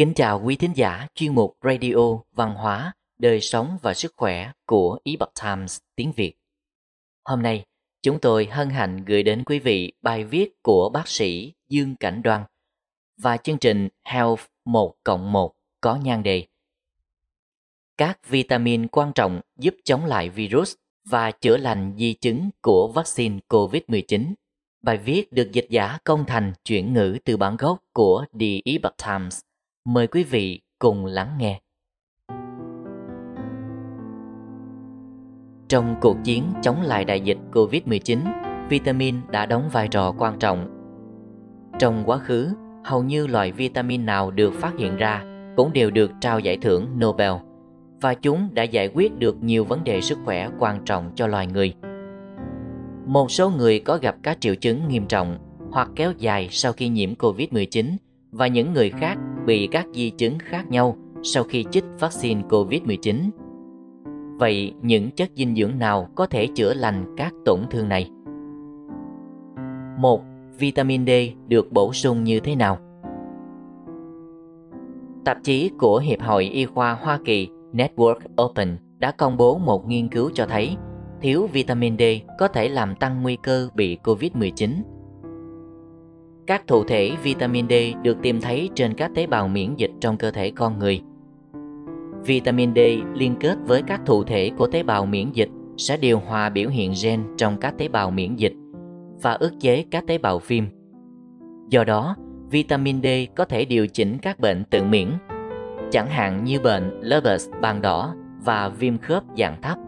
Kính chào quý thính giả chuyên mục Radio Văn hóa, Đời sống và Sức khỏe của Epoch Times tiếng Việt. Hôm nay, chúng tôi hân hạnh gửi đến quý vị bài viết của bác sĩ Dương Cảnh Đoan và chương trình Health 1 cộng 1 có nhan đề Các vitamin quan trọng giúp chống lại virus và chữa lành di chứng của vaccine COVID-19. Bài viết được dịch giả công thành chuyển ngữ từ bản gốc của The Epoch Times. Mời quý vị cùng lắng nghe. Trong cuộc chiến chống lại đại dịch COVID-19, vitamin đã đóng vai trò quan trọng. Trong quá khứ, hầu như loại vitamin nào được phát hiện ra cũng đều được trao giải thưởng Nobel và chúng đã giải quyết được nhiều vấn đề sức khỏe quan trọng cho loài người. Một số người có gặp các triệu chứng nghiêm trọng hoặc kéo dài sau khi nhiễm COVID-19 và những người khác bị các di chứng khác nhau sau khi chích vaccine COVID-19. Vậy những chất dinh dưỡng nào có thể chữa lành các tổn thương này? Một, Vitamin D được bổ sung như thế nào? Tạp chí của Hiệp hội Y khoa Hoa Kỳ Network Open đã công bố một nghiên cứu cho thấy thiếu vitamin D có thể làm tăng nguy cơ bị COVID-19. Các thụ thể vitamin D được tìm thấy trên các tế bào miễn dịch trong cơ thể con người. Vitamin D liên kết với các thụ thể của tế bào miễn dịch sẽ điều hòa biểu hiện gen trong các tế bào miễn dịch và ức chế các tế bào viêm. Do đó, vitamin D có thể điều chỉnh các bệnh tự miễn, chẳng hạn như bệnh lupus ban đỏ và viêm khớp dạng thấp.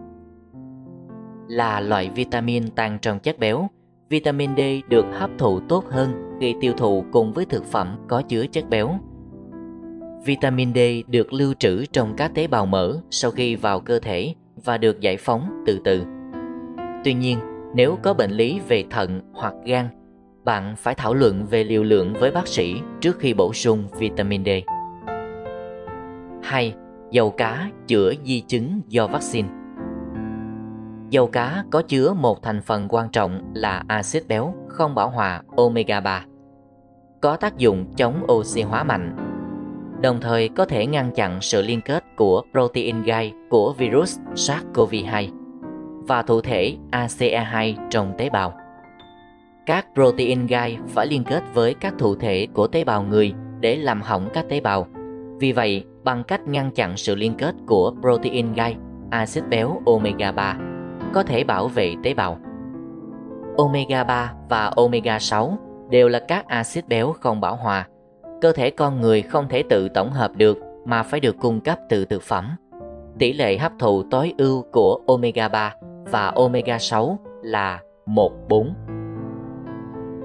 Là loại vitamin tăng trong chất béo, vitamin D được hấp thụ tốt hơn khi tiêu thụ cùng với thực phẩm có chứa chất béo. Vitamin D được lưu trữ trong các tế bào mỡ sau khi vào cơ thể và được giải phóng từ từ. Tuy nhiên, nếu có bệnh lý về thận hoặc gan, bạn phải thảo luận về liều lượng với bác sĩ trước khi bổ sung vitamin D. 2. Dầu cá chữa di chứng do vaccine Dầu cá có chứa một thành phần quan trọng là axit béo không bảo hòa omega 3 có tác dụng chống oxy hóa mạnh đồng thời có thể ngăn chặn sự liên kết của protein gai của virus SARS-CoV-2 và thụ thể ACE2 trong tế bào. Các protein gai phải liên kết với các thụ thể của tế bào người để làm hỏng các tế bào. Vì vậy, bằng cách ngăn chặn sự liên kết của protein gai, axit béo omega 3 có thể bảo vệ tế bào. Omega 3 và omega 6 đều là các axit béo không bảo hòa. Cơ thể con người không thể tự tổng hợp được mà phải được cung cấp từ thực phẩm. Tỷ lệ hấp thụ tối ưu của omega 3 và omega 6 là 1-4.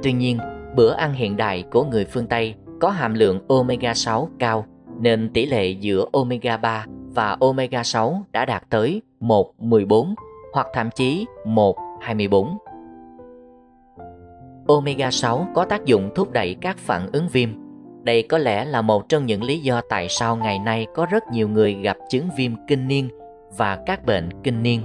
Tuy nhiên, bữa ăn hiện đại của người phương Tây có hàm lượng omega 6 cao nên tỷ lệ giữa omega 3 và omega 6 đã đạt tới 1-14 hoặc thậm chí 1-24. Omega 6 có tác dụng thúc đẩy các phản ứng viêm. Đây có lẽ là một trong những lý do tại sao ngày nay có rất nhiều người gặp chứng viêm kinh niên và các bệnh kinh niên.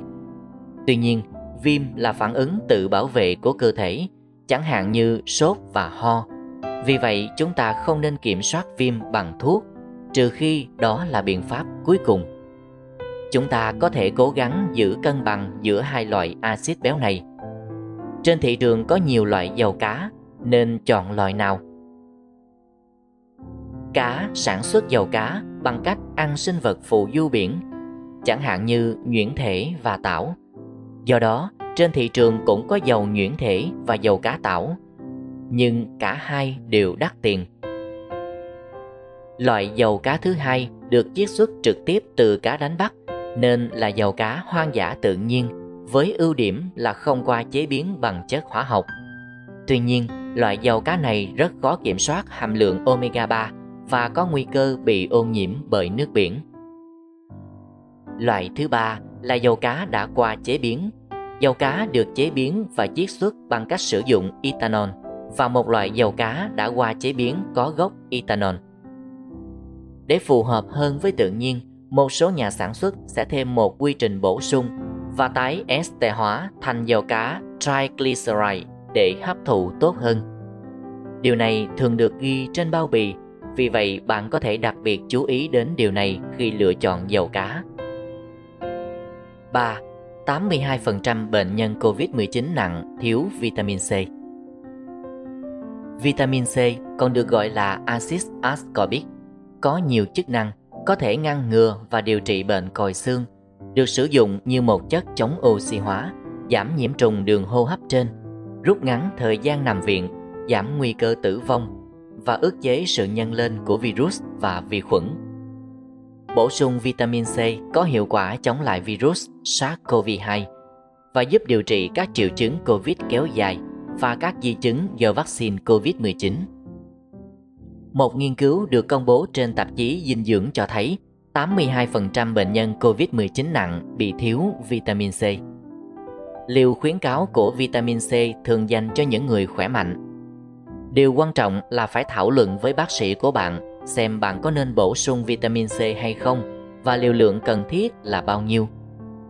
Tuy nhiên, viêm là phản ứng tự bảo vệ của cơ thể, chẳng hạn như sốt và ho. Vì vậy, chúng ta không nên kiểm soát viêm bằng thuốc, trừ khi đó là biện pháp cuối cùng. Chúng ta có thể cố gắng giữ cân bằng giữa hai loại axit béo này. Trên thị trường có nhiều loại dầu cá, nên chọn loại nào? Cá sản xuất dầu cá bằng cách ăn sinh vật phù du biển, chẳng hạn như nhuyễn thể và tảo. Do đó, trên thị trường cũng có dầu nhuyễn thể và dầu cá tảo, nhưng cả hai đều đắt tiền. Loại dầu cá thứ hai được chiết xuất trực tiếp từ cá đánh bắt nên là dầu cá hoang dã tự nhiên với ưu điểm là không qua chế biến bằng chất hóa học. Tuy nhiên, loại dầu cá này rất khó kiểm soát hàm lượng omega 3 và có nguy cơ bị ô nhiễm bởi nước biển. Loại thứ ba là dầu cá đã qua chế biến. Dầu cá được chế biến và chiết xuất bằng cách sử dụng ethanol và một loại dầu cá đã qua chế biến có gốc ethanol. Để phù hợp hơn với tự nhiên, một số nhà sản xuất sẽ thêm một quy trình bổ sung và tái ester hóa thành dầu cá triglyceride để hấp thụ tốt hơn. Điều này thường được ghi trên bao bì Vì vậy, bạn có thể đặc biệt chú ý đến điều này khi lựa chọn dầu cá. 3. 82% bệnh nhân COVID-19 nặng thiếu vitamin C. Vitamin C còn được gọi là axit ascorbic, có nhiều chức năng có thể ngăn ngừa và điều trị bệnh còi xương, được sử dụng như một chất chống oxy hóa, giảm nhiễm trùng đường hô hấp trên, rút ngắn thời gian nằm viện, giảm nguy cơ tử vong và ức chế sự nhân lên của virus và vi khuẩn. Bổ sung vitamin C có hiệu quả chống lại virus SARS-CoV-2 và giúp điều trị các triệu chứng COVID kéo dài và các di chứng do vaccine COVID-19. Một nghiên cứu được công bố trên tạp chí dinh dưỡng cho thấy 82% bệnh nhân COVID-19 nặng bị thiếu vitamin C. Liều khuyến cáo của vitamin C thường dành cho những người khỏe mạnh. Điều quan trọng là phải thảo luận với bác sĩ của bạn xem bạn có nên bổ sung vitamin C hay không và liều lượng cần thiết là bao nhiêu.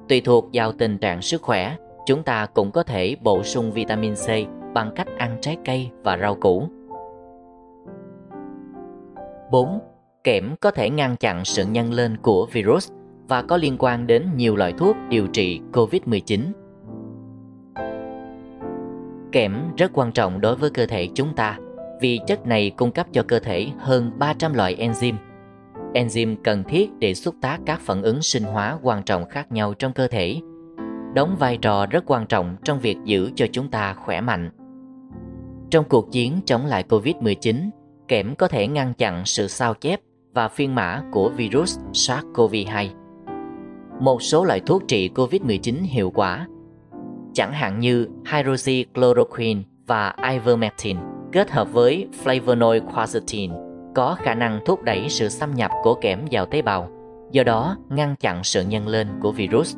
Tùy thuộc vào tình trạng sức khỏe, chúng ta cũng có thể bổ sung vitamin C bằng cách ăn trái cây và rau củ. 4. Kẽm có thể ngăn chặn sự nhân lên của virus và có liên quan đến nhiều loại thuốc điều trị COVID-19. Kẽm rất quan trọng đối với cơ thể chúng ta vì chất này cung cấp cho cơ thể hơn 300 loại enzyme. Enzyme cần thiết để xúc tác các phản ứng sinh hóa quan trọng khác nhau trong cơ thể, đóng vai trò rất quan trọng trong việc giữ cho chúng ta khỏe mạnh. Trong cuộc chiến chống lại COVID-19, kẽm có thể ngăn chặn sự sao chép và phiên mã của virus SARS-CoV-2. Một số loại thuốc trị COVID-19 hiệu quả, chẳng hạn như hydroxychloroquine và ivermectin kết hợp với flavonoid quercetin có khả năng thúc đẩy sự xâm nhập của kẽm vào tế bào, do đó ngăn chặn sự nhân lên của virus.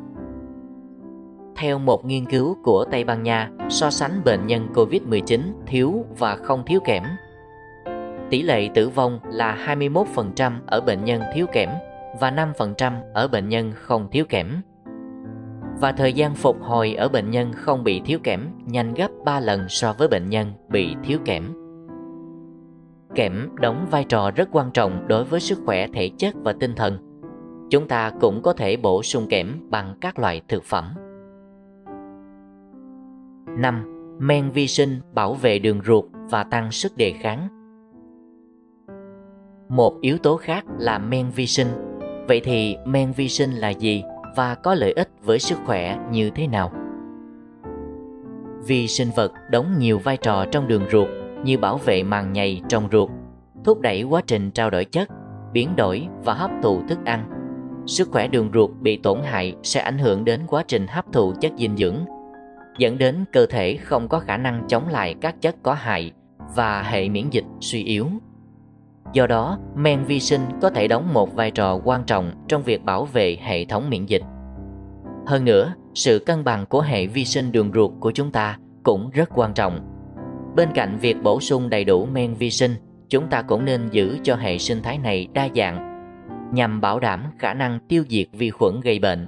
Theo một nghiên cứu của Tây Ban Nha so sánh bệnh nhân COVID-19 thiếu và không thiếu kẽm, tỷ lệ tử vong là 21% ở bệnh nhân thiếu kẽm và 5% ở bệnh nhân không thiếu kẽm. Và thời gian phục hồi ở bệnh nhân không bị thiếu kẽm nhanh gấp 3 lần so với bệnh nhân bị thiếu kẽm. Kẽm đóng vai trò rất quan trọng đối với sức khỏe thể chất và tinh thần. Chúng ta cũng có thể bổ sung kẽm bằng các loại thực phẩm. 5. Men vi sinh bảo vệ đường ruột và tăng sức đề kháng. Một yếu tố khác là men vi sinh. Vậy thì men vi sinh là gì và có lợi ích với sức khỏe như thế nào? Vi sinh vật đóng nhiều vai trò trong đường ruột như bảo vệ màng nhầy trong ruột, thúc đẩy quá trình trao đổi chất, biến đổi và hấp thụ thức ăn. Sức khỏe đường ruột bị tổn hại sẽ ảnh hưởng đến quá trình hấp thụ chất dinh dưỡng, dẫn đến cơ thể không có khả năng chống lại các chất có hại và hệ miễn dịch suy yếu. Do đó, men vi sinh có thể đóng một vai trò quan trọng trong việc bảo vệ hệ thống miễn dịch. Hơn nữa, sự cân bằng của hệ vi sinh đường ruột của chúng ta cũng rất quan trọng. Bên cạnh việc bổ sung đầy đủ men vi sinh, chúng ta cũng nên giữ cho hệ sinh thái này đa dạng nhằm bảo đảm khả năng tiêu diệt vi khuẩn gây bệnh.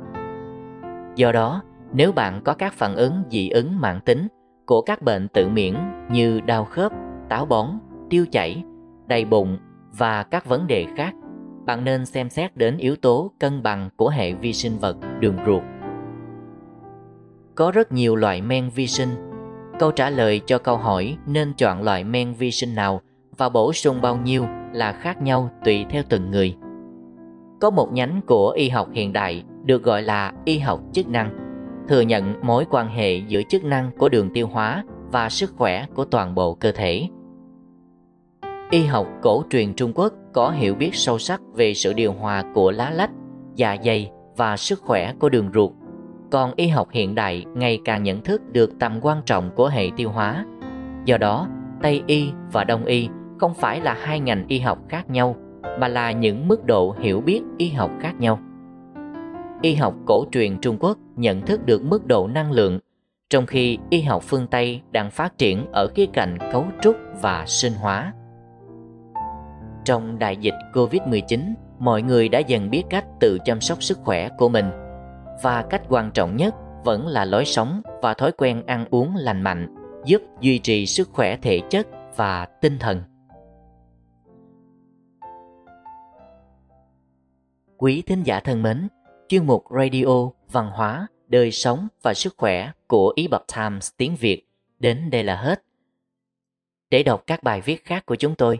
Do đó, nếu bạn có các phản ứng dị ứng mãn tính của các bệnh tự miễn như đau khớp, táo bón, tiêu chảy, đầy bụng và các vấn đề khác, bạn nên xem xét đến yếu tố cân bằng của hệ vi sinh vật đường ruột. Có rất nhiều loại men vi sinh. Câu trả lời cho câu hỏi nên chọn loại men vi sinh nào và bổ sung bao nhiêu là khác nhau tùy theo từng người. Có một nhánh của y học hiện đại được gọi là y học chức năng, thừa nhận mối quan hệ giữa chức năng của đường tiêu hóa và sức khỏe của toàn bộ cơ thể. Y học cổ truyền Trung Quốc có hiểu biết sâu sắc về sự điều hòa của lá lách, dạ dày và sức khỏe của đường ruột. Còn y học hiện đại ngày càng nhận thức được tầm quan trọng của hệ tiêu hóa. Do đó, Tây y và Đông y không phải là hai ngành y học khác nhau, mà là những mức độ hiểu biết y học khác nhau. Y học cổ truyền Trung Quốc nhận thức được mức độ năng lượng, trong khi y học phương Tây đang phát triển ở khía cạnh cấu trúc và sinh hóa. Trong đại dịch Covid-19, mọi người đã dần biết cách tự chăm sóc sức khỏe của mình. Và cách quan trọng nhất vẫn là lối sống và thói quen ăn uống lành mạnh, giúp duy trì sức khỏe thể chất và tinh thần. Quý thính giả thân mến, chuyên mục Radio Văn hóa, Đời sống và Sức khỏe của Epoch Times tiếng Việt đến đây là hết. Để đọc các bài viết khác của chúng tôi,